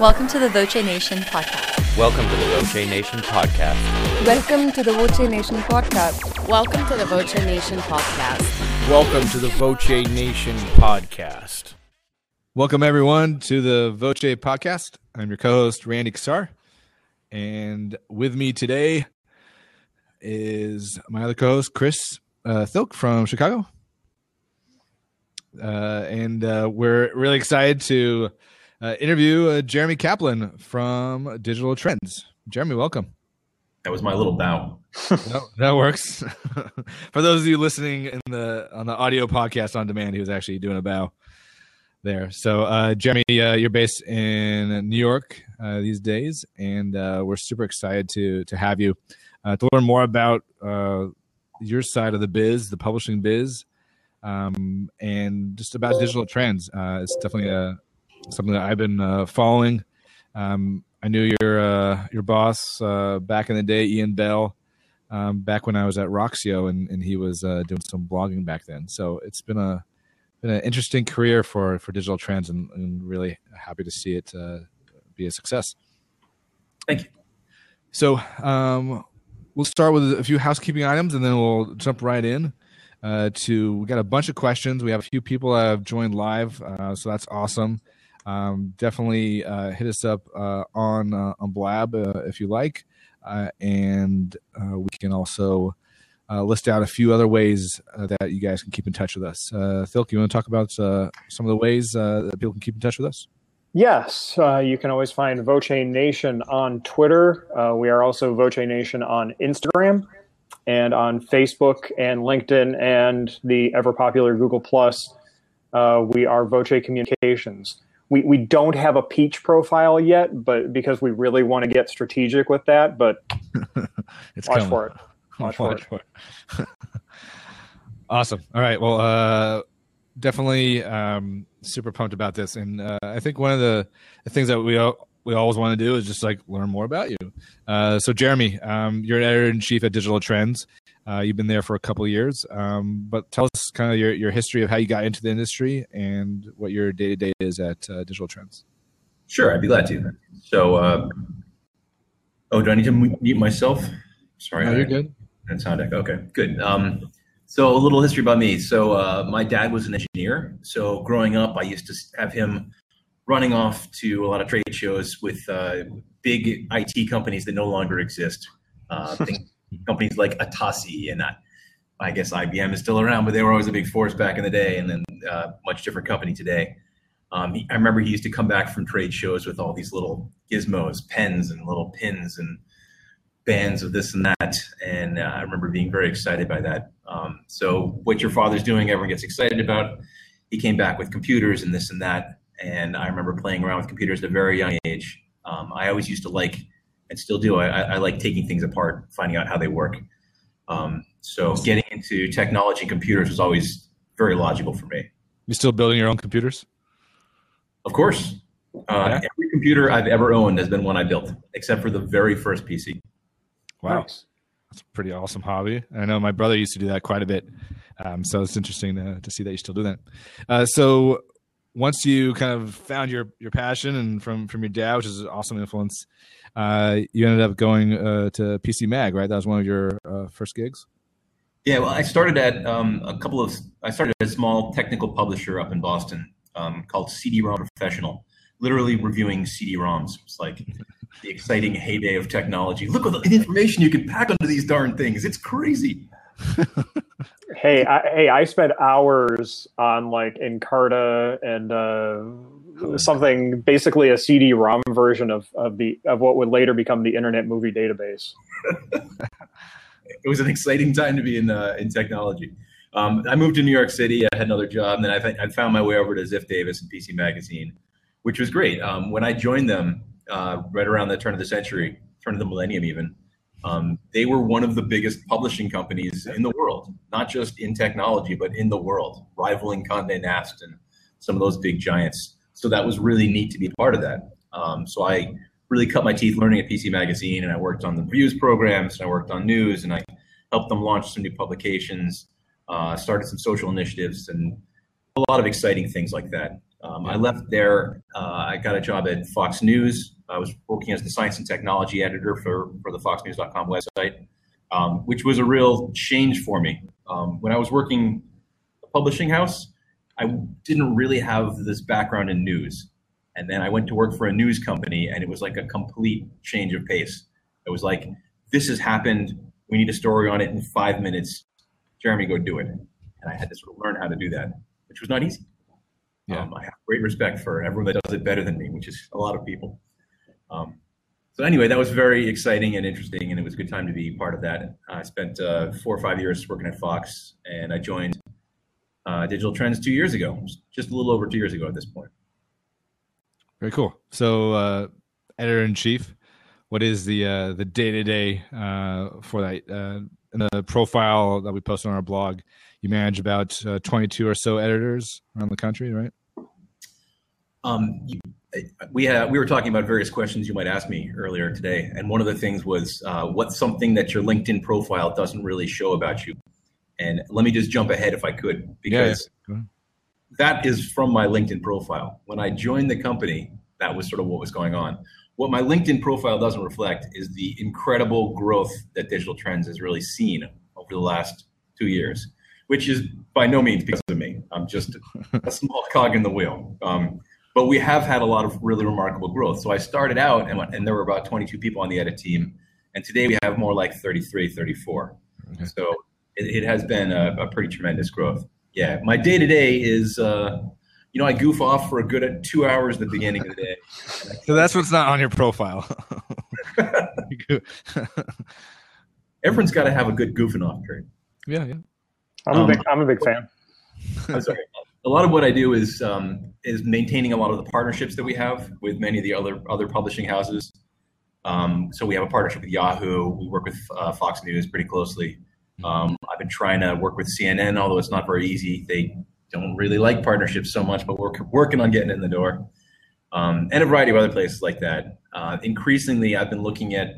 Welcome to the Voce Nation podcast. Welcome to the Voce Nation podcast. Welcome to the Voce Nation podcast. Welcome to the Voce Nation podcast. Welcome to the Voce Nation podcast. Welcome everyone to the Voce podcast. I'm your co-host Randy Kassar, and with me today is my other co-host Chris uh, Thilk from Chicago, uh, and uh, we're really excited to uh, interview uh, Jeremy Kaplan from Digital Trends. Jeremy, welcome. That was my little bow. no, that works. For those of you listening in the on the audio podcast on demand, he was actually doing a bow there. So, uh, Jeremy, uh, you're based in New York uh, these days, and uh, we're super excited to to have you uh, to learn more about uh, your side of the biz, the publishing biz, um, and just about digital trends. it's definitely a something that I've been uh, following. Um, I knew your uh, your boss uh, back in the day, Ian Bell, um, back when I was at Roxio, and, and he was uh, doing some blogging back then. So it's been a been an interesting career for for digital trends, and, and really happy to see it uh, be a success. Thank you. So um, we'll start with a few housekeeping items, and then we'll jump right in. Uh, to we got a bunch of questions. We have a few people that have joined live, so that's awesome um, definitely uh, hit us up uh, on uh, on Blab uh, if you like, uh, and uh, we can also list out a few other ways that you guys can keep in touch with us. Uh, Thilk, you want to talk about some of the ways that people can keep in touch with us? Yes, you can always find Voce Nation on Twitter. we are also Voce Nation on Instagram and on Facebook and LinkedIn and the ever popular Google Plus. we are Voce Communications we, we don't have a peach profile yet, but because we really want to get strategic with that, but it's watch coming. for it. Watch, watch for it. For it. awesome. All right. Well, uh, definitely um, super pumped about this, and uh, I think one of the, the things that we all, we always want to do is just like learn more about you. Uh, so, Jeremy, um, you're an editor in chief at Digital Trends. Uh, you've been there for a couple years, um, but tell us kind of your, your history of how you got into the industry and what your day to day is at uh, Digital Trends. Sure, I'd be glad to. So, uh, oh, do I need to mute myself? Sorry, no, you're good. That sounded okay. Good. Um, so, a little history about me. So, uh, my dad was an engineer. So, growing up, I used to have him running off to a lot of trade shows with uh, big IT companies that no longer exist. Uh, companies like Atasi and I, I guess IBM is still around, but they were always a big force back in the day, and then uh, much different company today. Um, he, I remember he used to come back from trade shows with all these little gizmos, pens, and little pins and bands of this and that, and uh, I remember being very excited by that. Um, so, what your father's doing, everyone gets excited about. He came back with computers and this and that, and I remember playing around with computers at a very young age. Um, I always used to like and still do. I, I, like taking things apart, finding out how they work. Um, so getting into technology and computers was always very logical for me. You still building your own computers? Of course. Uh, yeah. Every computer I've ever owned has been one I built, except for the very first PC. Wow. Nice. That's a pretty awesome hobby. I know my brother used to do that quite a bit. Um, so it's interesting to, to see that you still do that. Uh, so once you kind of found your, your passion and from, from your dad, which is an awesome influence, uh, you ended up going uh, to PC Mag, right? That was one of your uh, first gigs. Yeah, well, I started at um, a couple of. I started at a small technical publisher up in Boston um, called CD-ROM Professional, literally reviewing CD-ROMs. It's like the exciting heyday of technology. Look at the information you can pack onto these darn things. It's crazy. hey, I, hey, I spent hours on like Encarta and uh, something basically a CD-ROM version of, of the of what would later become the Internet Movie Database. it was an exciting time to be in uh, in technology. Um, I moved to New York City. I had another job, and then I, I, found my way over to Ziff Davis and PC Magazine, which was great. Um, when I joined them, uh, right around the turn of the century, turn of the millennium, even um, they were one of the biggest publishing companies in the world, not just in technology, but in the world, rivaling Condé Nast and some of those big giants. So that was really neat to be part of that. Um, so I really cut my teeth learning at PC Magazine, and I worked on the reviews programs, and I worked on news, and I helped them launch some new publications, uh, started some social initiatives, and a lot of exciting things like that. Um, I left there. Uh, I got a job at Fox News. I was working as the science and technology editor for, for the FoxNews.com website, um, which was a real change for me. Um, when I was working a publishing house, I didn't really have this background in news. And then I went to work for a news company, and it was like a complete change of pace. It was like, this has happened. We need a story on it in five minutes. Jeremy, go do it. And I had to sort of learn how to do that, which was not easy. Yeah. Um, I have great respect for everyone that does it better than me, which is a lot of people. Um, so anyway, that was very exciting and interesting, and it was a good time to be part of that. I spent uh, four or five years working at Fox, and I joined uh, Digital Trends two years ago, just a little over two years ago at this point. Very cool. So, uh, editor in chief, what is the uh, the day to day for that? Uh, in the profile that we post on our blog, you manage about uh, 22 or so editors around the country, right? Um, we had, we were talking about various questions you might ask me earlier today, and one of the things was uh, what's something that your LinkedIn profile doesn't really show about you. And let me just jump ahead if I could, because yeah, yeah. that is from my LinkedIn profile. When I joined the company, that was sort of what was going on. What my LinkedIn profile doesn't reflect is the incredible growth that Digital Trends has really seen over the last two years, which is by no means because of me. I'm just a small cog in the wheel. Um, but we have had a lot of really remarkable growth. So I started out and, and there were about 22 people on the edit team. And today we have more like 33, 34. Okay. So it, it, has been a, a, pretty tremendous growth. Yeah. My day to day is, uh, you know, I goof off for a good two hours at the beginning of the day. So that's what's not on your profile. Everyone's got to have a good goofing off period. Yeah, yeah. I'm a big, um, I'm a big fan. A lot of what I do is um, is maintaining a lot of the partnerships that we have with many of the other other publishing houses. Um, so we have a partnership with Yahoo. We work with uh, Fox News pretty closely. Um, I've been trying to work with CNN, although it's not very easy. They don't really like partnerships so much, but we're working on getting in the door. Um, and a variety of other places like that. Uh, increasingly, I've been looking at,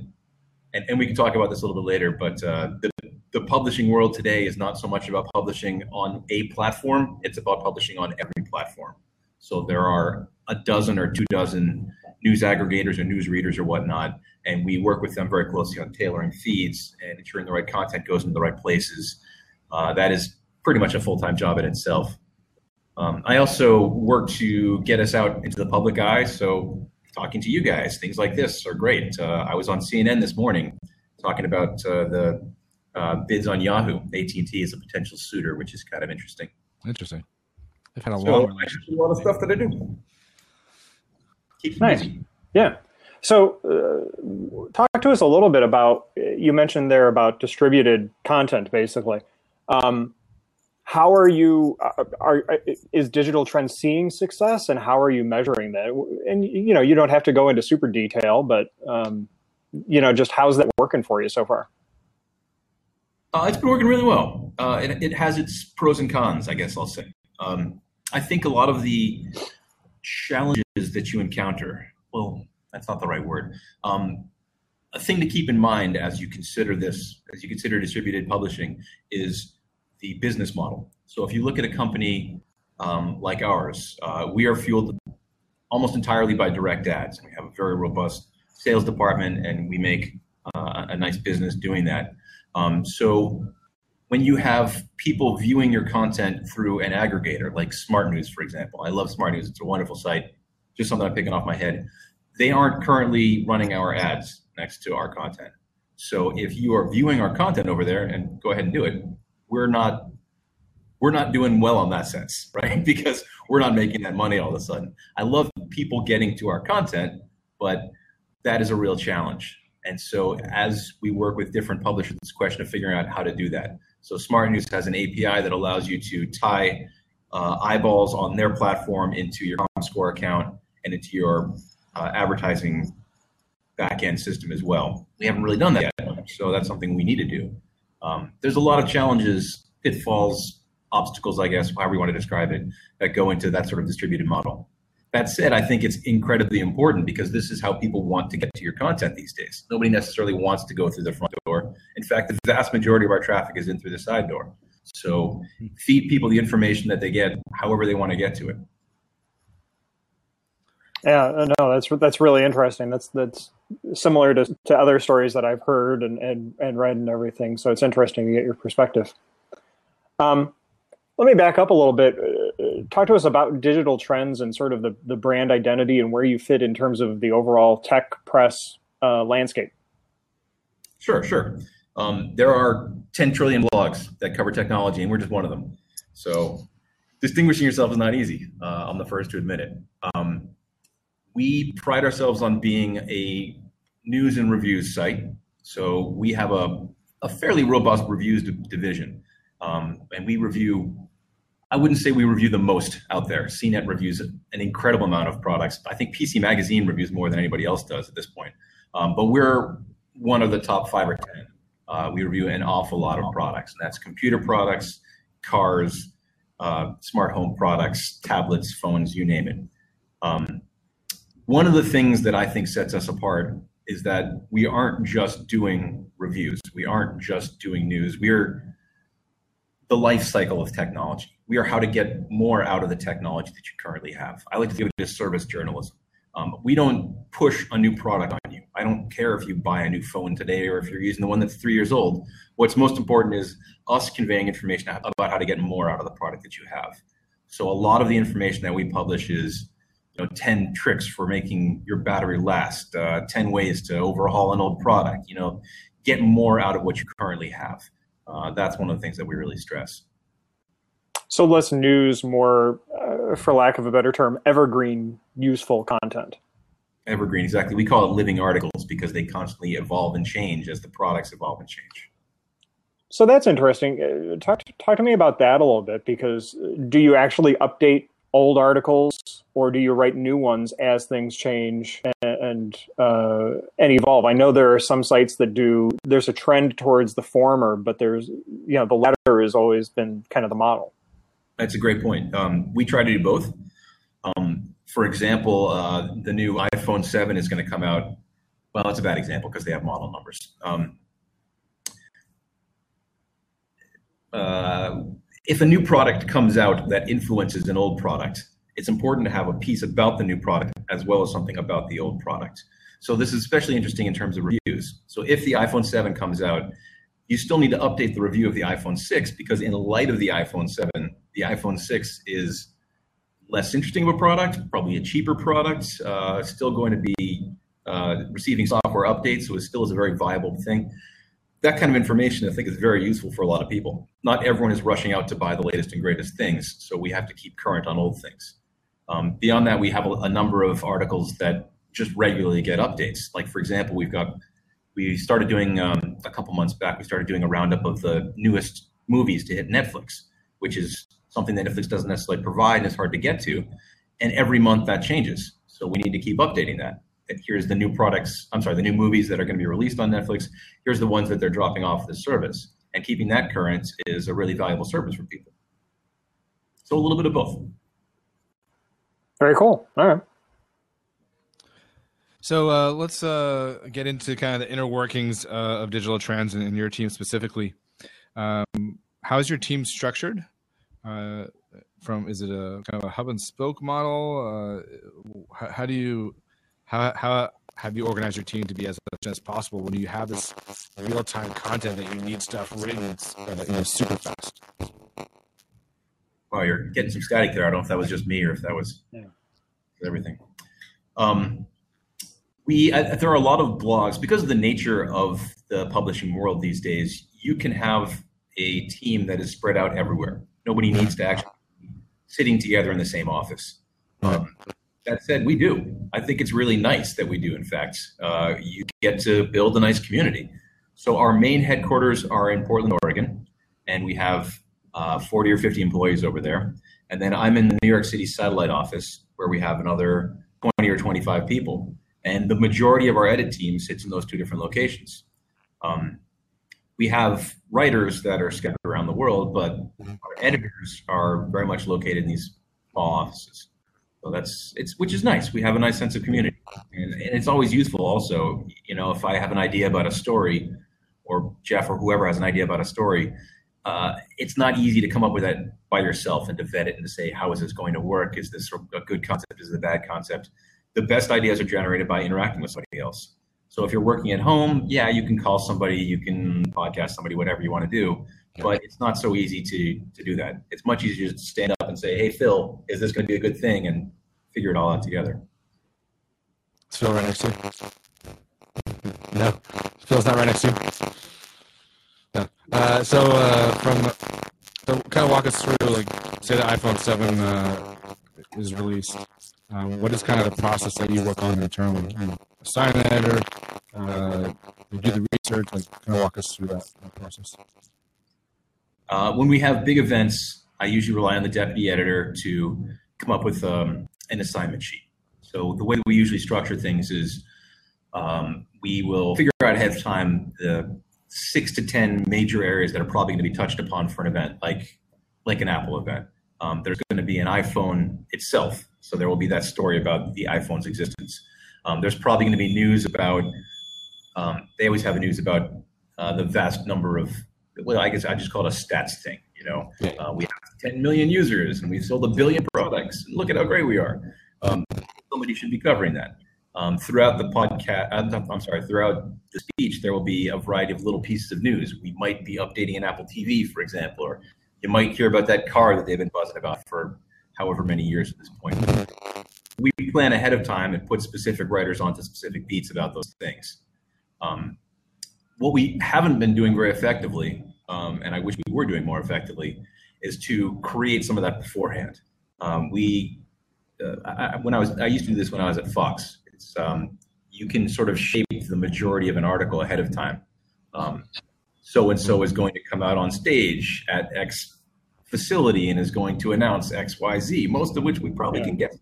and, and, we can talk about this a little bit later, but uh, the the publishing world today is not so much about publishing on a platform, it's about publishing on every platform. So there are a dozen or two dozen news aggregators or news readers or whatnot, and we work with them very closely on tailoring feeds and ensuring the right content goes into the right places. Uh, that is pretty much a full time job in itself. Um, I also work to get us out into the public eye. So talking to you guys, things like this are great. Uh, I was on CNN this morning talking about uh, the uh, bids on Yahoo. AT&T is a potential suitor, which is kind of interesting. Interesting. They've had a, so, long a lot of stuff that I do. Keeps nice. Busy. Yeah. So, uh, talk to us a little bit about. You mentioned there about distributed content, basically. Um, how are you? Uh, are, are, is Digital Trends seeing success, and how are you measuring that? And you know, you don't have to go into super detail, but um, you know, just how's that working for you so far? Uh, it's been working really well. Uh, it, it, has its pros and cons, I guess I'll say. Um, I think a lot of the challenges that you encounter, well, that's not the right word. Um, a thing to keep in mind as you consider this, as you consider distributed publishing, is the business model. So if you look at a company um, like ours, uh, we are fueled almost entirely by direct ads. We have a very robust sales department, and we make uh, a nice business doing that. Um, so when you have people viewing your content through an aggregator like Smart News, for example, I love Smart News. It's a wonderful site. Just something I'm picking off my head. They aren't currently running our ads next to our content. So if you are viewing our content over there and go ahead and do it, we're not we're not doing well on that sense, right? Because we're not making that money all of a sudden. I love people getting to our content, but that is a real challenge. And so as we work with different publishers, it's a question of figuring out how to do that. So Smart News has an API that allows you to tie uh, eyeballs on their platform into your ComScore account and into your uh, advertising backend system as well. We haven't really done that yet, so that's something we need to do. Um, there's a lot of challenges, pitfalls, obstacles, I guess, however you want to describe it, that go into that sort of distributed model. That said, I think it's incredibly important because this is how people want to get to your content these days. Nobody necessarily wants to go through the front door. In fact, the vast majority of our traffic is in through the side door. So feed people the information that they get however they want to get to it. Yeah, no, that's that's really interesting. That's that's similar to, to other stories that I've heard and, and, and read and everything. So it's interesting to get your perspective. Um, let me back up a little bit. Uh, talk to us about digital trends and sort of the, the brand identity and where you fit in terms of the overall tech press uh, landscape. Sure, sure. Um, there are 10 trillion blogs that cover technology, and we're just one of them. So distinguishing yourself is not easy. Uh, I'm the first to admit it. Um, we pride ourselves on being a news and reviews site. So we have a, a fairly robust reviews division. Um, and we review, I wouldn't say we review the most out there. CNET reviews an incredible amount of products. I think PC Magazine reviews more than anybody else does at this point. Um, but we're one of the top five or 10. Uh, we review an awful lot of products, and that's computer products, cars, uh, smart home products, tablets, phones, you name it. Um, one of the things that I think sets us apart is that we aren't just doing reviews. We aren't just doing news. We're the life cycle of technology. We are how to get more out of the technology that you currently have. I like to think of it as service journalism. Um, we don't push a new product on you. I don't care if you buy a new phone today or if you're using the one that's three years old. What's most important is us conveying information about how to get more out of the product that you have. So a lot of the information that we publish is you know 10 tricks for making your battery last uh, 10 ways to overhaul an old product you know get more out of what you currently have uh, that's one of the things that we really stress so less news more uh, for lack of a better term evergreen useful content evergreen exactly we call it living articles because they constantly evolve and change as the products evolve and change so that's interesting uh, talk, talk to me about that a little bit because uh, do you actually update old articles, or do you write new ones as things change and and, uh, and evolve? I know there are some sites that do. There's a trend towards the former, but there's you know the latter has always been kind of the model. That's a great point. Um, we try to do both. Um, for example, uh, the new iPhone 7 is going to come out. Well, that's a bad example because they have model numbers. Um, uh, if a new product comes out that influences an old product, it's important to have a piece about the new product as well as something about the old product. So this is especially interesting in terms of reviews. So if the iPhone 7 comes out, you still need to update the review of the iPhone 6 because in light of the iPhone 7, the iPhone 6 is less interesting of a product, probably a cheaper product, uh, still going to be uh, receiving software updates, so it still is a very viable thing that kind of information I think is very useful for a lot of people. Not everyone is rushing out to buy the latest and greatest things, so we have to keep current on old things. Um, beyond that, we have a, a, number of articles that just regularly get updates. Like for example, we've got we started doing um, a couple months back. We started doing a roundup of the newest movies to hit Netflix, which is something that Netflix doesn't necessarily provide and is hard to get to. And every month that changes, so we need to keep updating that. Here's the new products i'm sorry the new movies that are going to be released on netflix. Here's the ones that they're dropping off the service. And keeping that current is a really valuable service for people. So a little bit of both. Very cool. All right. So uh, let's uh, get into kind of the inner workings uh, of digital trends and, and, your team specifically. Um, how is your team structured uh, from is it a kind of a hub and spoke model uh, how, how do you how how have you organized your team to be as efficient as possible when you have this real time content that you need stuff written uh, you know, super fast? Well, you're getting some static there. I don't know if that was just me or if that was yeah. everything. Um, we I, there are a lot of blogs because of the nature of the publishing world these days. You can have a team that is spread out everywhere. Nobody needs to actually sitting together in the same office. Um, that said, we do. I think it's really nice that we do. In fact, uh, you get to build a nice community. So our main headquarters are in Portland, Oregon, and we have uh, 40 or 50 employees over there. And then I'm in the New York City satellite office, where we have another 20 or 25 people. And the majority of our edit team sits in those two different locations. Um, we have writers that are scattered around the world, but our editors are very much located in these small offices. So that's it's which is nice. We have a nice sense of community, and, and, it's always useful. Also, you know, if I have an idea about a story, or Jeff or whoever has an idea about a story, uh, it's not easy to come up with that by yourself and to vet it and to say how is this going to work? Is this a good concept? Is it a bad concept? the best ideas are generated by interacting with somebody else. So if you're working at home, yeah, you can call somebody, you can podcast somebody, whatever you want to do. But it's not so easy to to do that. It's much easier to stand up and say, "Hey, Phil, is this going to be a good thing?" and figure it all out together. Is Phil right next to you? No, Phil's not right next to you. No. Uh, so uh, from so kind of walk us through, like, say the iPhone Seven uh, is released. Um, what is kind of the process that you work on internally? An editor, uh, do the research, like kind of walk us through that, that process. Uh, when we have big events, I usually rely on the deputy editor to come up with um, an assignment sheet. So the way we usually structure things is um, we will figure out ahead of time the six to ten major areas that are probably going to be touched upon for an event, like like an Apple event. Um, there's going to be an iPhone itself, so there will be that story about the iPhone's existence. Um, there's probably going to be news about. Um, they always have news about uh, the vast number of well, I guess I just call it a stats thing. You know, uh, we have 10 million users and we've sold a billion products. Look at how great we are. Um, somebody should be covering that. Um, throughout the podcast, uh, I'm sorry, throughout the speech, there will be a variety of little pieces of news. We might be updating an Apple TV, for example, or you might hear about that car that they've been buzzing about for however many years at this point. We plan ahead of time and put specific writers onto specific beats about those things. Um, what we haven't been doing very effectively, um, and I wish we were doing more effectively, is to create some of that beforehand. Um, we, uh, I, when I was, I used to do this when I was at Fox. It's um, you can sort of shape the majority of an article ahead of time. so and so is going to come out on stage at X facility and is going to announce X, Y, Z. Most of which we probably yeah. can guess.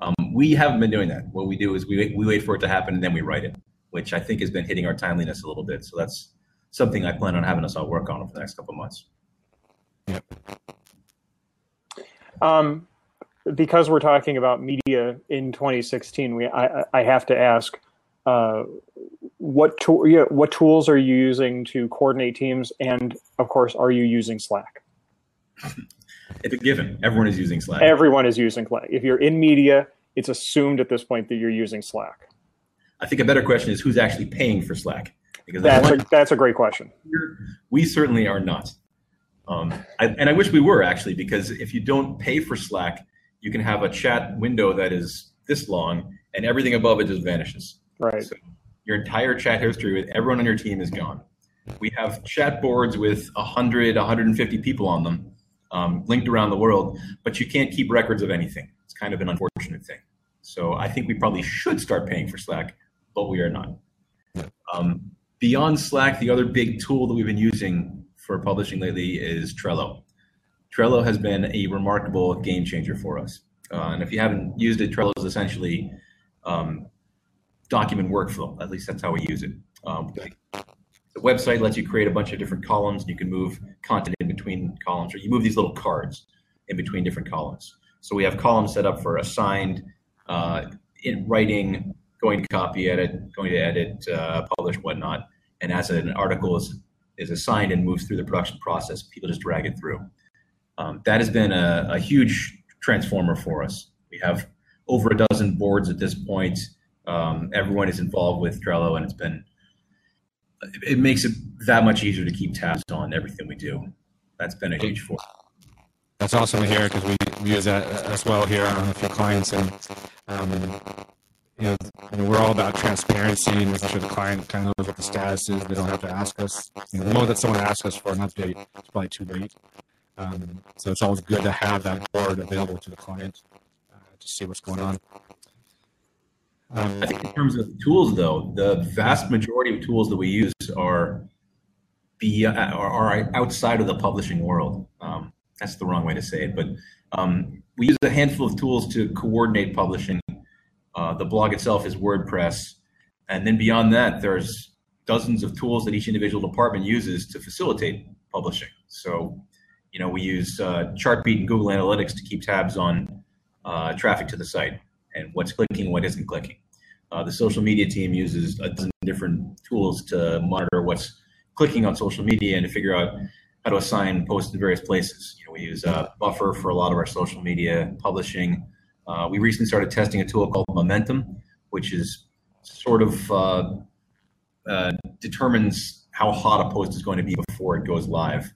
Um, we haven't been doing that. What we do is we wait, we wait for it to happen and then we write it which I think has been hitting our timeliness a little bit. So that's something I plan on having us all work on over the next couple of months. Yep. Um, because we're talking about media in 2016, we I, I have to ask, uh, what yeah, what tools are you using to coordinate teams, and of course, are you using Slack? it's a given. Everyone is using Slack. Everyone is using Slack. If you're in media, it's assumed at this point that you're using Slack. I think a better question is who's actually paying for Slack. Because that's, a, that's a great question. We certainly are not. Um, I, and I wish we were actually, because if you don't pay for Slack, you can have a chat window that is this long and everything above it just vanishes. Right. So your entire chat history with everyone on your team is gone. We have chat boards with 100, 150 people on them um, linked around the world, but you can't keep records of anything. It's kind of an unfortunate thing. So I think we probably should start paying for Slack but we are not. Um, beyond Slack, the other big tool that we've been using for publishing lately is Trello. Trello has been a remarkable game changer for us. Uh, and if you haven't used it, Trello is essentially um, document workflow. At least that's how we use it. Um, the website lets you create a bunch of different columns, and you can move content between columns, or you move these little cards in between different columns. So we have columns set up for assigned, uh, in writing, going to copy edit, going to edit, uh, publish, whatnot. And as an article is, is assigned and moves through the production process, people just drag it through. Um, that has been a, a, huge transformer for us. We have over a dozen boards at this point. Um, everyone is involved with Trello, and it's been it makes it that much easier to keep tabs on everything we do. That's been a huge force. That's awesome to hear because we, we use that as well here on a few clients, and um, you know, we're all about transparency and making sure the client kind of knows what the status is. They don't have to ask us. You know, the moment that someone asks us for an update, it's probably too late. Um, so it's always good to have that board available to the client uh, to see what's going on. Um, I think in terms of tools, though, the vast majority of tools that we use are be uh, are, are outside of the publishing world. Um, that's the wrong way to say it, but um, we use a handful of tools to coordinate publishing uh, the blog itself is WordPress. And then beyond that, there's dozens of tools that each individual department uses to facilitate publishing. So, you know, we use uh, Chartbeat and Google Analytics to keep tabs on uh, traffic to the site and what's clicking, what isn't clicking. Uh, the social media team uses a dozen different tools to monitor what's clicking on social media and to figure out how to assign posts in various places. You know, we use uh, Buffer for a lot of our social media publishing Uh, we recently started testing a tool called Momentum, which is sort of uh, uh, determines how hot a post is going to be before it goes live.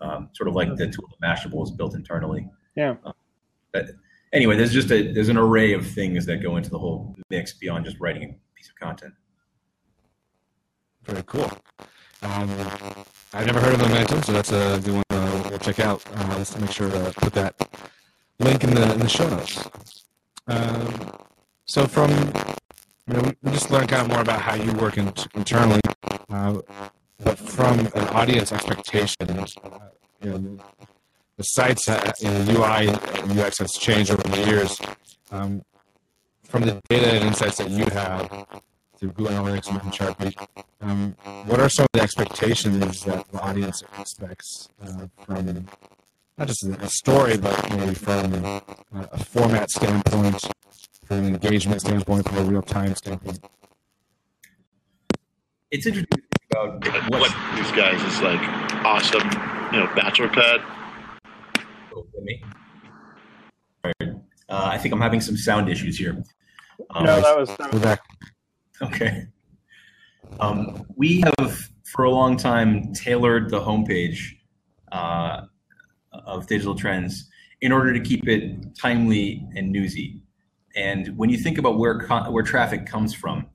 Um, sort of like the tool that Mashable is built internally. Yeah. Uh, but anyway, there's just a there's an array of things that go into the whole mix beyond just writing a piece of content. Very cool. Um, I've never heard of Momentum, so that's a good one to check out. Uh, let's make sure to put that link in the in the show notes. Um, so from you know, we just learned kind of more about how you work in, internally, uh, but from an audience expectation, uh, you know, the sites, know, UI and UX has changed over the years. Um, from the data and insights that you have through Google Analytics and Chartbeat, um, what are some of the expectations that the audience expects uh, from not just a story, but maybe from a format standpoint, from an engagement standpoint, from a real time standpoint? It's interesting about what, what these guys is like awesome, you know, bachelor pad. Me. Uh, I think I'm having some sound issues here. Um, no, that was, that was back. Okay. Um, we have for a long time tailored the homepage uh, of digital trends in order to keep it timely and newsy. And when you think about where where traffic comes from,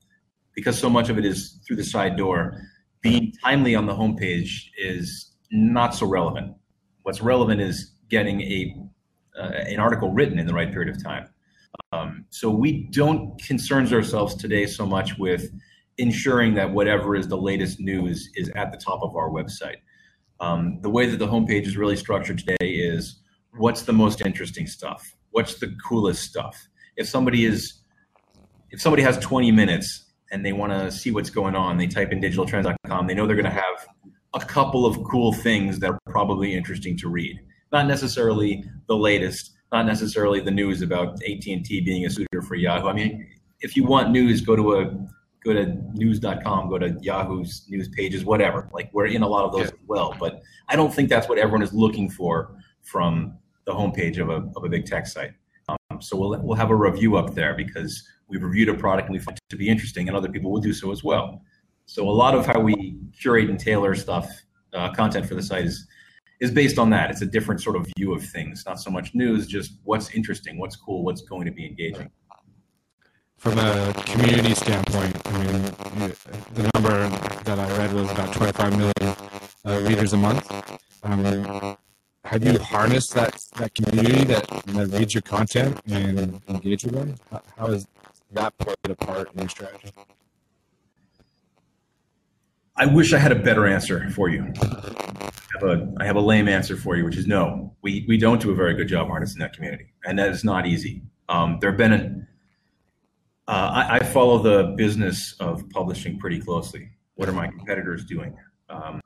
because so much of it is through the side door, being timely on the homepage is not so relevant. What's relevant is getting a uh, an article written in the right period of time. Um, so we don't concern ourselves today so much with ensuring that whatever is the latest news is at the top of our website. Um, the way that the homepage is really structured today is what's the most interesting stuff? What's the coolest stuff? If somebody is, if somebody has 20 minutes and they want to see what's going on, they type in digitaltrends.com, they know they're going to have a couple of cool things that are probably interesting to read. Not necessarily the latest, not necessarily the news about AT&T being a suitor for Yahoo. I mean, if you want news, go to a go to news.com, go to Yahoo's news pages, whatever. Like we're in a lot of those yeah. as well. But I don't think that's what everyone is looking for from the homepage of a, of a big tech site. Um, so we'll, we'll have a review up there because we've reviewed a product and we find it to be interesting and other people will do so as well. So a lot of how we curate and tailor stuff, uh, content for the site is, is based on that. It's a different sort of view of things, not so much news, just what's interesting, what's cool, what's going to be engaging from a community standpoint, I mean, the number that I read was about 25 million uh, readers a month. Um, have you harnessed that, that community that, that reads your content and engage with them? How, how has that played a part in your strategy? I wish I had a better answer for you. I have a, I have a lame answer for you, which is no. We, we don't do a very good job harnessing that community, and that is not easy. Um, there have been a, uh, I, I, follow the business of publishing pretty closely. What are my competitors doing? Um,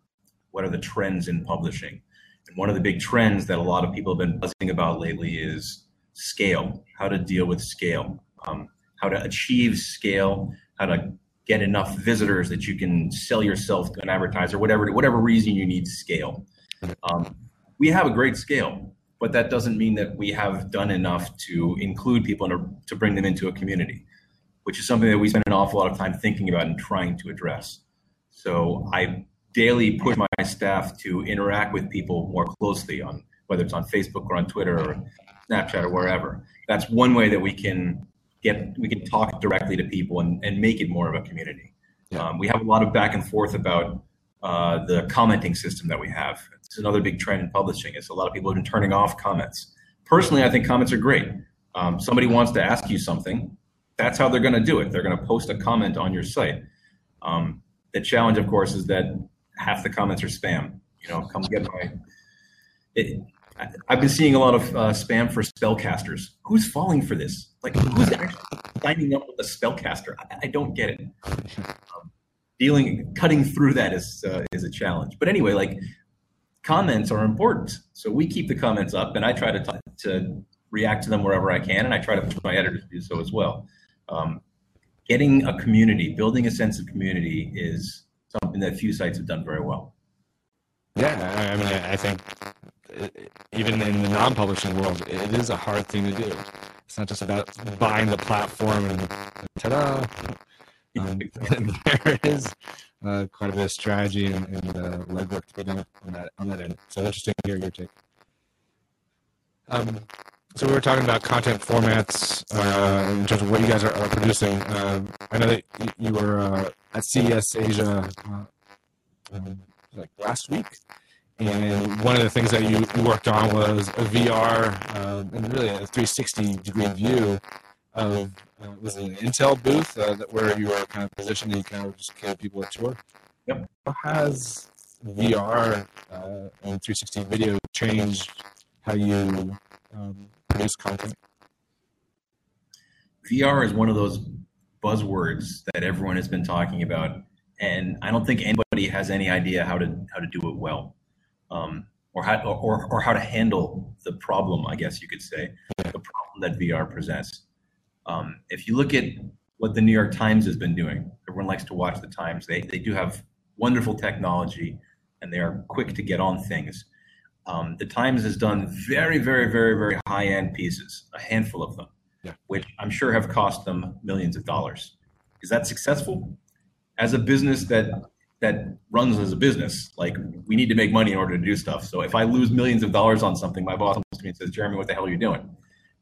what are the trends in publishing? And one of the big trends that a lot of people have been buzzing about lately is scale, how to deal with scale, um, how to achieve scale, how to get enough visitors that you can sell yourself to an advertiser, whatever, whatever reason you need to scale. Um, we have a great scale, but that doesn't mean that we have done enough to include people and to bring them into a community which is something that we spend an awful lot of time thinking about and trying to address. So I daily push my staff to interact with people more closely on whether it's on Facebook or on Twitter or Snapchat or wherever. That's one way that we can get we can talk directly to people and, and make it more of a community. Yeah. Um, we have a lot of back and forth about uh, the commenting system that we have. It's another big trend in publishing. Is a lot of people have been turning off comments. Personally, I think comments are great. Um, somebody wants to ask you something, that's how they're going to do it. They're going to post a comment on your site. Um, the challenge, of course, is that half the comments are spam. You know, come get my. It, I've been seeing a lot of uh, spam for spellcasters. Who's falling for this? Like, who's actually signing up with a spellcaster? I, I don't get it. Um, dealing, cutting through that is uh, is a challenge. But anyway, like comments are important, so we keep the comments up, and I try to t- to react to them wherever I can, and I try to push my editors to do so as well um, getting a community, building a sense of community is something that few sites have done very well. Yeah, I mean, I think even in the non-publishing world, it is a hard thing to do. It's not just about buying the platform and ta-da. Um, and there is uh, quite a bit of strategy and, and uh, legwork to be done on that on that end. So interesting to hear your take. Um, so we were talking about content formats uh, in terms of what you guys are, are producing. Uh, I know that you, you were uh, at CES Asia uh, um, like last week, and one of the things that you, you worked on was a VR um, and really a 360 degree view of uh, was it an Intel booth uh, that where you were kind of positioned and you kind of just gave people a tour. Yep. How has VR and 360 video changed how you um, produce content? VR is one of those buzzwords that everyone has been talking about, and I don't think anybody has any idea how to how to do it well, um, or how or or how to handle the problem. I guess you could say the problem that VR presents. Um, if you look at what the New York Times has been doing, everyone likes to watch the Times. They they do have wonderful technology, and they are quick to get on things. Um, the Times has done very, very, very, very high end pieces, a handful of them, yeah. which I'm sure have cost them millions of dollars. Is that successful? As a business that that runs as a business, like we need to make money in order to do stuff. So if I lose millions of dollars on something, my boss comes to me and says, "Jeremy, what the hell are you doing?"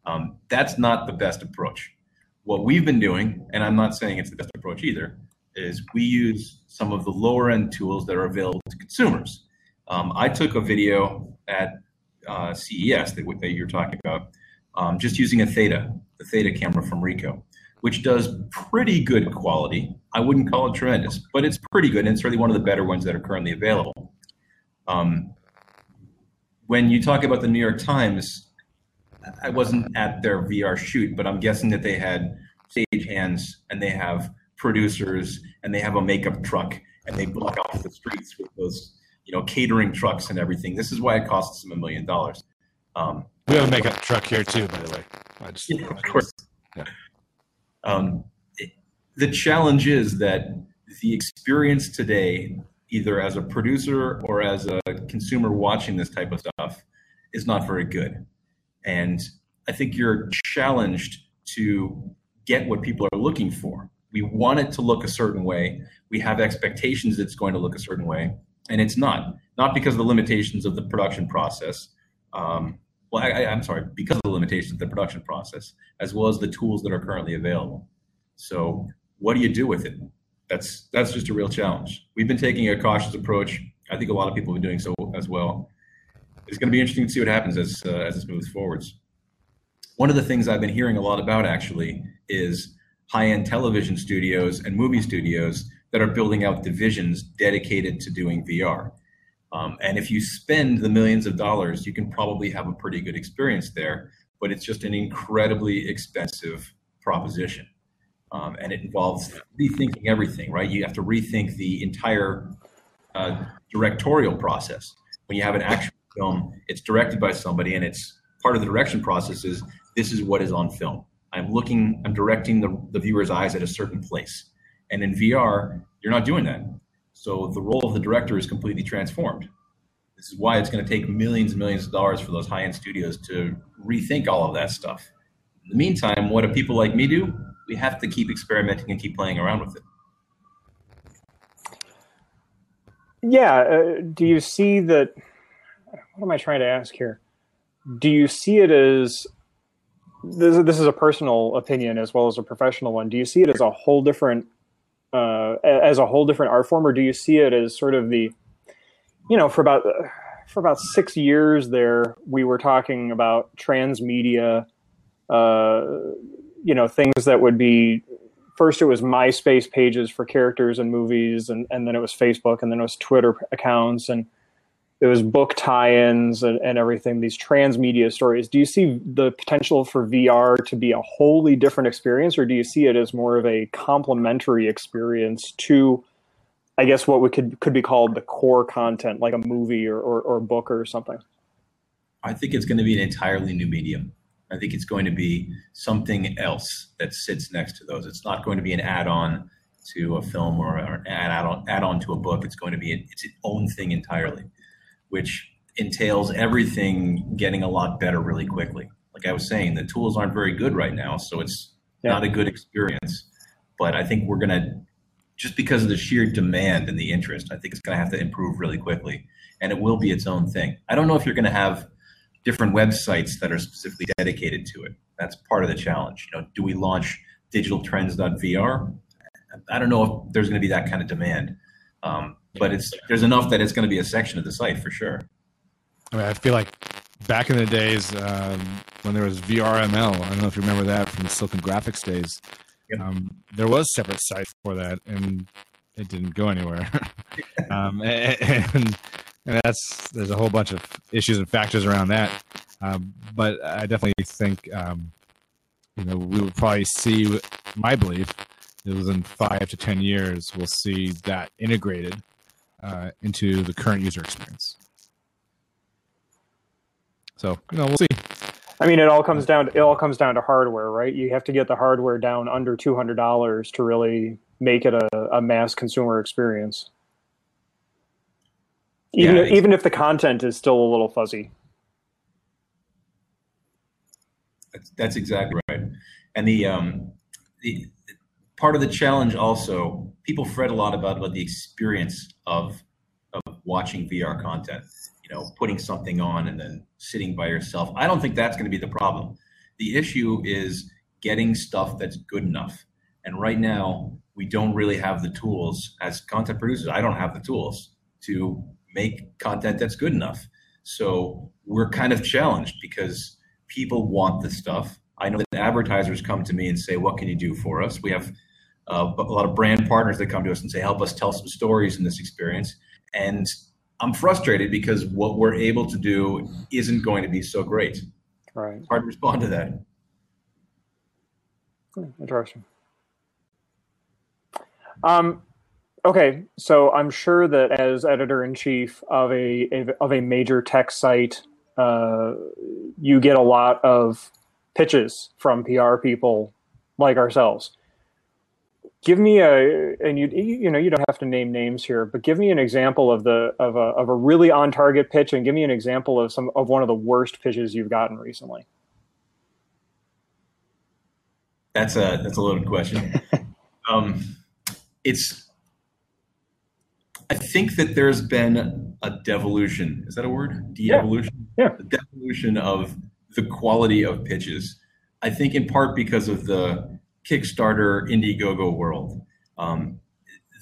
Um, that's not the best approach. What we've been doing, and I'm not saying it's the best approach either, is we use some of the lower end tools that are available to consumers. Um, I took a video at uh, CES that, that you're talking about, um, just using a Theta, the Theta camera from Ricoh, which does pretty good quality. I wouldn't call it tremendous, but it's pretty good, and it's really one of the better ones that are currently available. Um, when you talk about the New York Times, I wasn't at their VR shoot, but I'm guessing that they had stage hands and they have producers and they have a makeup truck and they block off the streets with those you know, catering trucks and everything. This is why it costs them a million dollars. Um, we have a makeup truck here too, by the way. Just, yeah, of course. Yeah. Um, the challenge is that the experience today, either as a producer or as a consumer watching this type of stuff, is not very good. And I think you're challenged to get what people are looking for. We want it to look a certain way. We have expectations it's going to look a certain way and it's not not because of the limitations of the production process um, well I, am sorry because of the limitations of the production process as well as the tools that are currently available. So what do you do with it? That's that's just a real challenge. We've been taking a cautious approach. I think a lot of people have been doing so as well. It's going to be interesting to see what happens as uh, as this moves forwards. One of the things i've been hearing a lot about actually is high-end television studios and movie studios that are building out divisions dedicated to doing VR. Um, and if you spend the millions of dollars, you can probably have a pretty good experience there, but it's just an incredibly expensive proposition. Um, and it involves rethinking everything, right? You have to rethink the entire uh, directorial process. When you have an action film, it's directed by somebody, and it's part of the direction process is this is what is on film. I'm looking, I'm directing the, the viewer's eyes at a certain place. And in VR, you're not doing that. So the role of the director is completely transformed. This is why it's going to take millions and millions of dollars for those high end studios to rethink all of that stuff. In the meantime, what do people like me do? We have to keep experimenting and keep playing around with it. Yeah. Uh, do you see that? What am I trying to ask here? Do you see it as this, this is a personal opinion as well as a professional one. Do you see it as a whole different uh, as a whole different art form, or do you see it as sort of the, you know, for about for about six years there, we were talking about transmedia, uh, you know, things that would be first it was MySpace pages for characters and movies, and, and then it was Facebook, and then it was Twitter accounts, and it was book tie-ins and, and everything these transmedia stories. Do you see the potential for vr to be a wholly different experience or do you see it as more of a complementary experience to i guess what we could could be called the core content like a movie or, or, or book or something? I think it's going to be an entirely new medium. I think it's going to be something else that sits next to those. It's not going to be an add-on to a film or an add-on, add-on to a book. It's going to be its own thing entirely which entails everything getting a lot better really quickly. like I was saying, the tools aren't very good right now, so it's yeah. not a good experience. But I think we're gonna just because of the sheer demand and the interest, I think it's gonna have to improve really quickly, and it will be its own thing. I don't know if you're gonna have different websites that are specifically dedicated to it. That's part of the challenge. You know, do we launch digitaltrends.vr? I don't know if there's going to be that kind of demand, um, but it's there's enough that it's going to be a section of the site for sure. I mean, I feel like back in the days um, when there was VRML, I don't know if you remember that from the Silicon Graphics days. Yep. Um, there was separate sites for that, and it didn't go anywhere. um, and, and, that's there's a whole bunch of issues and factors around that. Um, but I definitely think um, you know we would probably see. My belief is within five to ten years, we'll see that integrated uh, into the current user experience. So you know, we'll see. I mean, it all comes down. To, it all comes down to hardware, right? You have to get the hardware down under two hundred dollars to really make it a, a mass consumer experience. Even yeah, if, even if the content is still a little fuzzy. That's, that's exactly right. And the um, the part of the challenge also, people fret a lot about about the experience of of watching VR content you know, putting something on and then sitting by yourself. I don't think that's going to be the problem. The issue is getting stuff that's good enough. And right now, we don't really have the tools as content producers. I don't have the tools to make content that's good enough. So we're kind of challenged because people want the stuff. I know that advertisers come to me and say, What can you do for us? We have uh, a lot of brand partners that come to us and say, Help us tell some stories in this experience. And I'm frustrated because what we're able to do isn't going to be so great. Right. It's hard to respond to that. Hmm, interesting. Um, okay, so I'm sure that as editor in chief of a, a, of a major tech site, uh, you get a lot of pitches from PR people like ourselves give me a and you you know you don't have to name names here but give me an example of the of a of a really on target pitch and give me an example of some of one of the worst pitches you've gotten recently. That's a that's a loaded question. Um it's i think that there's been a devolution. Is that a word? De-evolution yeah, yeah. the devolution of the quality of pitches. I think in part because of the Kickstarter, Indiegogo world. Um,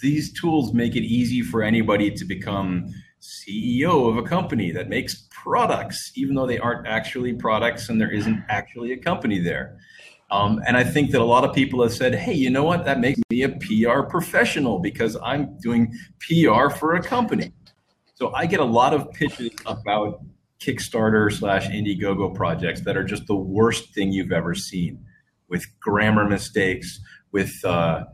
these tools make it easy for anybody to become CEO of a company that makes products, even though they aren't actually products and there isn't actually a company there. Um, and I think that a lot of people have said, hey, you know what? That makes me a PR professional because I'm doing PR for a company. So I get a lot of pitches about Kickstarter slash Indiegogo projects that are just the worst thing you've ever seen with grammar mistakes, with uh,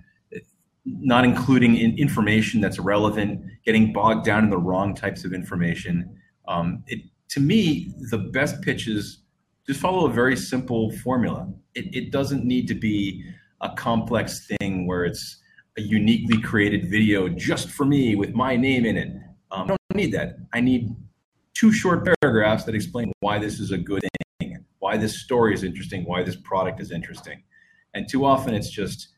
not including in information that's relevant, getting bogged down in the wrong types of information. Um, it, to me, the best pitches just follow a very simple formula. It, it doesn't need to be a complex thing where it's a uniquely created video just for me with my name in it. Um, I don't need that. I need two short paragraphs that explain why this is a good why this story is interesting, why this product is interesting. And too often it's just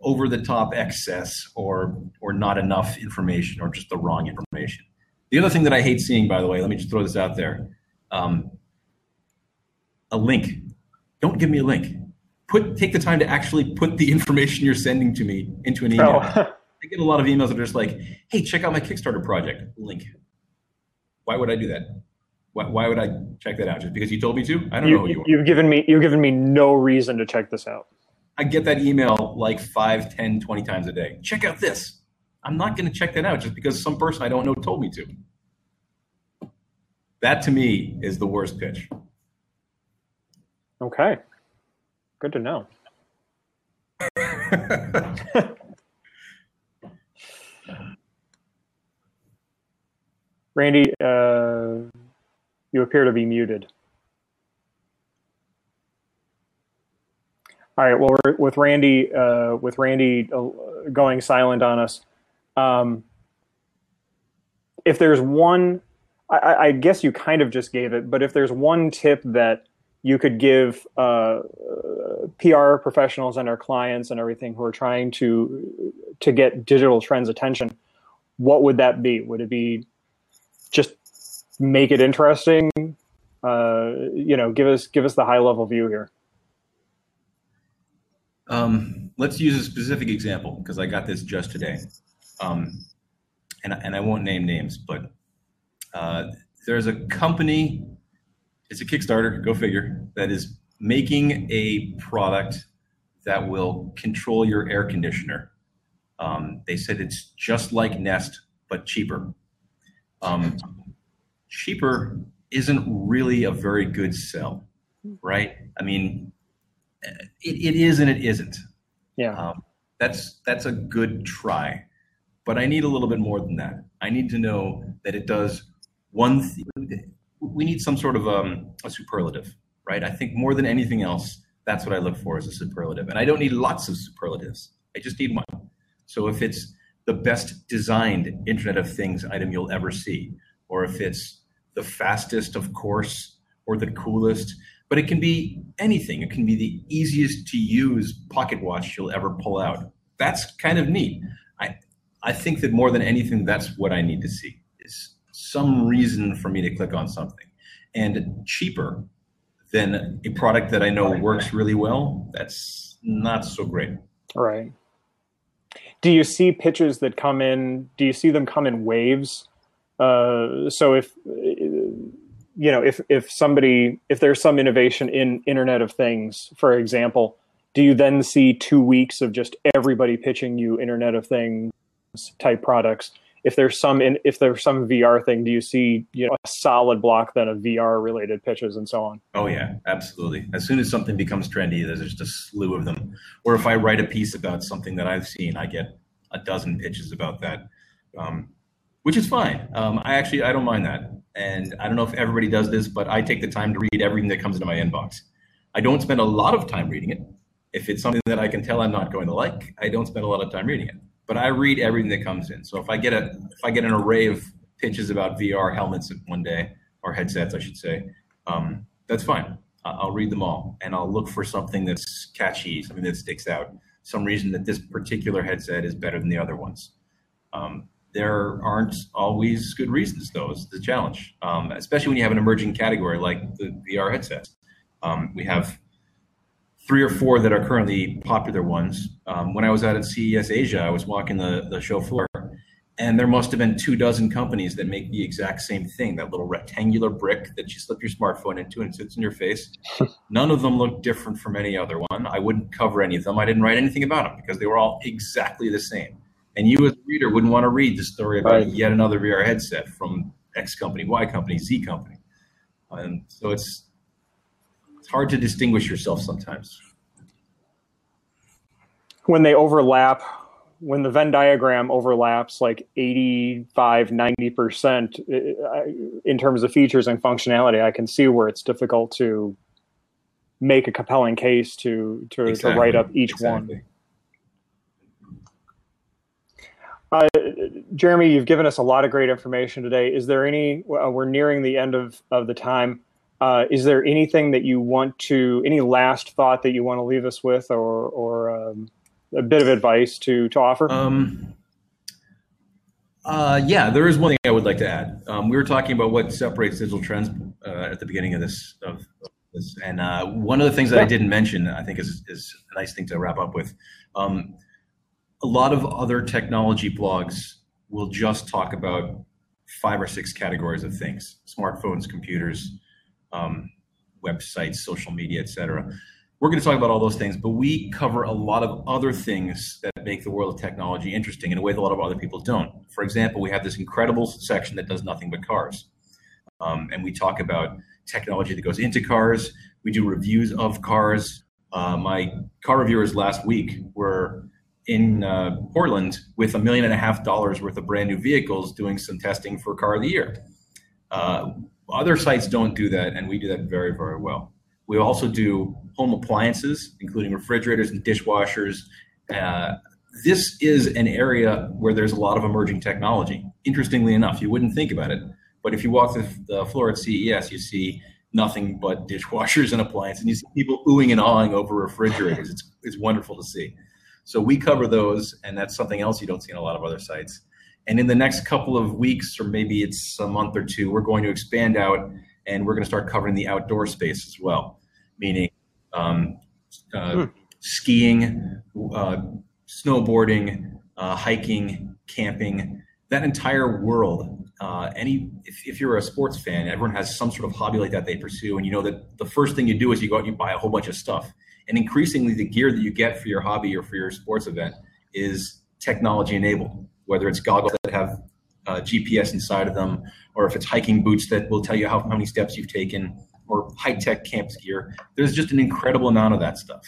over the top excess or or not enough information or just the wrong information. The other thing that I hate seeing, by the way, let me just throw this out there. Um, a link. Don't give me a link. Put take the time to actually put the information you're sending to me into an email. Oh. I get a lot of emails that are just like, "Hey, check out my Kickstarter project." Link. Why would I do that? Why, why would I check that out? Just because you told me to? I don't you, know who you are. You've given me you've given me no reason to check this out. I get that email like 5, 10, 20 times a day. Check out this. I'm not going to check that out just because some person I don't know told me to. That to me is the worst pitch. Okay. Good to know. Randy, uh, you appear to be muted. All right. Well, with Randy, uh, with Randy uh, going silent on us, um, if there's one, I, I, guess you kind of just gave it, but if there's one tip that you could give uh, PR professionals and our clients and everything who are trying to to get digital trends attention, what would that be? Would it be just make it interesting? Uh, you know, give us give us the high level view here. Um, let's use a specific example because I got this just today, um, and and I won't name names, but uh, there's a company. It's a Kickstarter. Go figure. That is making a product that will control your air conditioner. Um, they said it's just like Nest but cheaper. Um, cheaper isn't really a very good sell, right? I mean, it, it is and it isn't. Yeah. Um, that's that's a good try, but I need a little bit more than that. I need to know that it does one. Th- we need some sort of um, a superlative, right? I think more than anything else, that's what I look for as a superlative, and I don't need lots of superlatives. I just need one. So if it's the best designed Internet of Things item you'll ever see, or if it's the fastest, of course, or the coolest, but it can be anything. It can be the easiest to use pocket watch you'll ever pull out. That's kind of neat. I I think that more than anything, that's what I need to see is some reason for me to click on something. And cheaper than a product that I know works really well, that's not so great. Right. Do you see pitches that come in? Do you see them come in waves? Uh, so if you know if if somebody if there's some innovation in internet of things for example do you then see two weeks of just everybody pitching you internet of things type products? If there's some in, if there's some vr thing do you see you know a solid block then of vr related pitches and so on? Oh yeah absolutely. As soon as something becomes trendy there's just a slew of them. Or if i write a piece about something that i've seen i get a dozen pitches about that um, which is fine. Um, i actually i don't mind that and I don't know if everybody does this, but I take the time to read everything that comes into my inbox. I don't spend a lot of time reading it. If it's something that I can tell I'm not going to like, I don't spend a lot of time reading it. But I read everything that comes in. So if I get a if I get an array of pitches about VR helmets one day or headsets, I should say, um, that's fine. I'll read them all, and I'll look for something that's catchy, something that sticks out, some reason that this particular headset is better than the other ones. Um, there aren't always good reasons, though, is the challenge, um, especially when you have an emerging category like the VR headsets. Um, we have three or four that are currently popular ones. Um, when I was out at CES Asia, I was walking the, the show floor, and there must have been two dozen companies that make the exact same thing that little rectangular brick that you slip your smartphone into and it sits in your face. None of them look different from any other one. I wouldn't cover any of them. I didn't write anything about them because they were all exactly the same. And you, as a reader, wouldn't want to read the story about right. yet another VR headset from X company, Y company, Z company. And so it's it's hard to distinguish yourself sometimes. When they overlap, when the Venn diagram overlaps like 85, 90% uh, in terms of features and functionality, I can see where it's difficult to make a compelling case to to, exactly. to write up each exactly. one. Uh, Jeremy, you've given us a lot of great information today. Is there any? Uh, we're nearing the end of of the time. Uh, is there anything that you want to? Any last thought that you want to leave us with, or or um, a bit of advice to to offer? Um, uh, yeah, there is one thing I would like to add. Um, we were talking about what separates digital trends uh, at the beginning of this, of this, and uh, one of the things that yeah. I didn't mention, I think, is is a nice thing to wrap up with. Um, a lot of other technology blogs will just talk about five or six categories of things. Smartphones computers um, websites social media etc we're going to talk about all those things but we cover a lot of other things that make the world of technology interesting in a way that a lot of other people don't. For example we have this incredible section that does nothing but cars. Um, and we talk about technology that goes into cars. We do reviews of cars. Uh, my car reviewers last week were in uh, Portland with a million and a half dollars worth of brand new vehicles doing some testing for car of the year. Uh, other sites don't do that, and we do that very, very well. We also do home appliances, including refrigerators and dishwashers. Uh, this is an area where there's a lot of emerging technology. Interestingly enough, you wouldn't think about it, but if you walk the, the floor at CES, you see nothing but dishwashers and appliances. And you see people oohing and awing over refrigerators. It's, it's wonderful to see. So we cover those, and that's something else you don't see in a lot of other sites. And in the next couple of weeks, or maybe it's a month or two, we're going to expand out and we're going to start covering the outdoor space as well, meaning um, uh, hmm. skiing, uh, snowboarding, uh, hiking, camping, that entire world. Uh, any if, if you're a sports fan, everyone has some sort of hobby like that they pursue, and you know that the first thing you do is you go out and you buy a whole bunch of stuff. And increasingly, the gear that you get for your hobby or for your sports event is technology enabled, whether it's goggles that have uh, GPS inside of them, or if it's hiking boots that will tell you how, how many steps you've taken, or high tech camp gear. There's just an incredible amount of that stuff.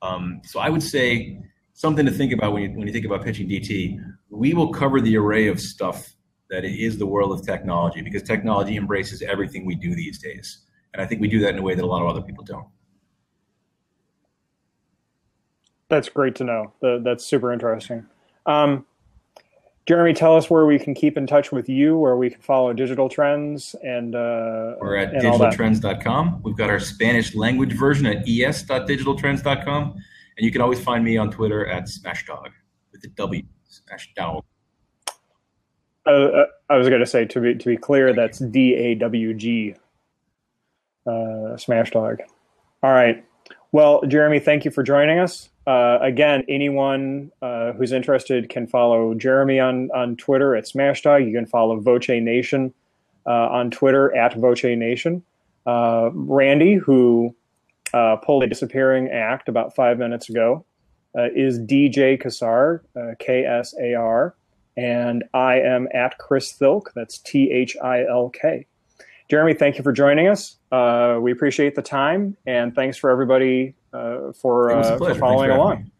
Um, so I would say something to think about when you, when you think about pitching DT. We will cover the array of stuff that is the world of technology because technology embraces everything we do these days. And I think we do that in a way that a lot of other people don't. That's great to know. That's super interesting. Um, Jeremy, tell us where we can keep in touch with you, where we can follow digital trends, and uh, we're at digitaltrends.com. We've got our Spanish language version at es.digitaltrends.com, and you can always find me on Twitter at Smashdawg with the W, Smashdawg. Uh, uh, I was going to say to be to be clear, that's D A W G, uh, Smashdawg. All right. Well, Jeremy, thank you for joining us. Uh, again, anyone uh, who's interested can follow Jeremy on, on Twitter at Smashdawg. You can follow Voce Nation uh, on Twitter at Voce Nation. Uh, Randy, who uh, pulled a disappearing act about five minutes ago, uh, is DJ Ksar, K S A R, and I am at Chris Thilk. That's T H I L K. Jeremy, thank you for joining us. we appreciate the time, and thanks for everybody uh, for, uh, for following along.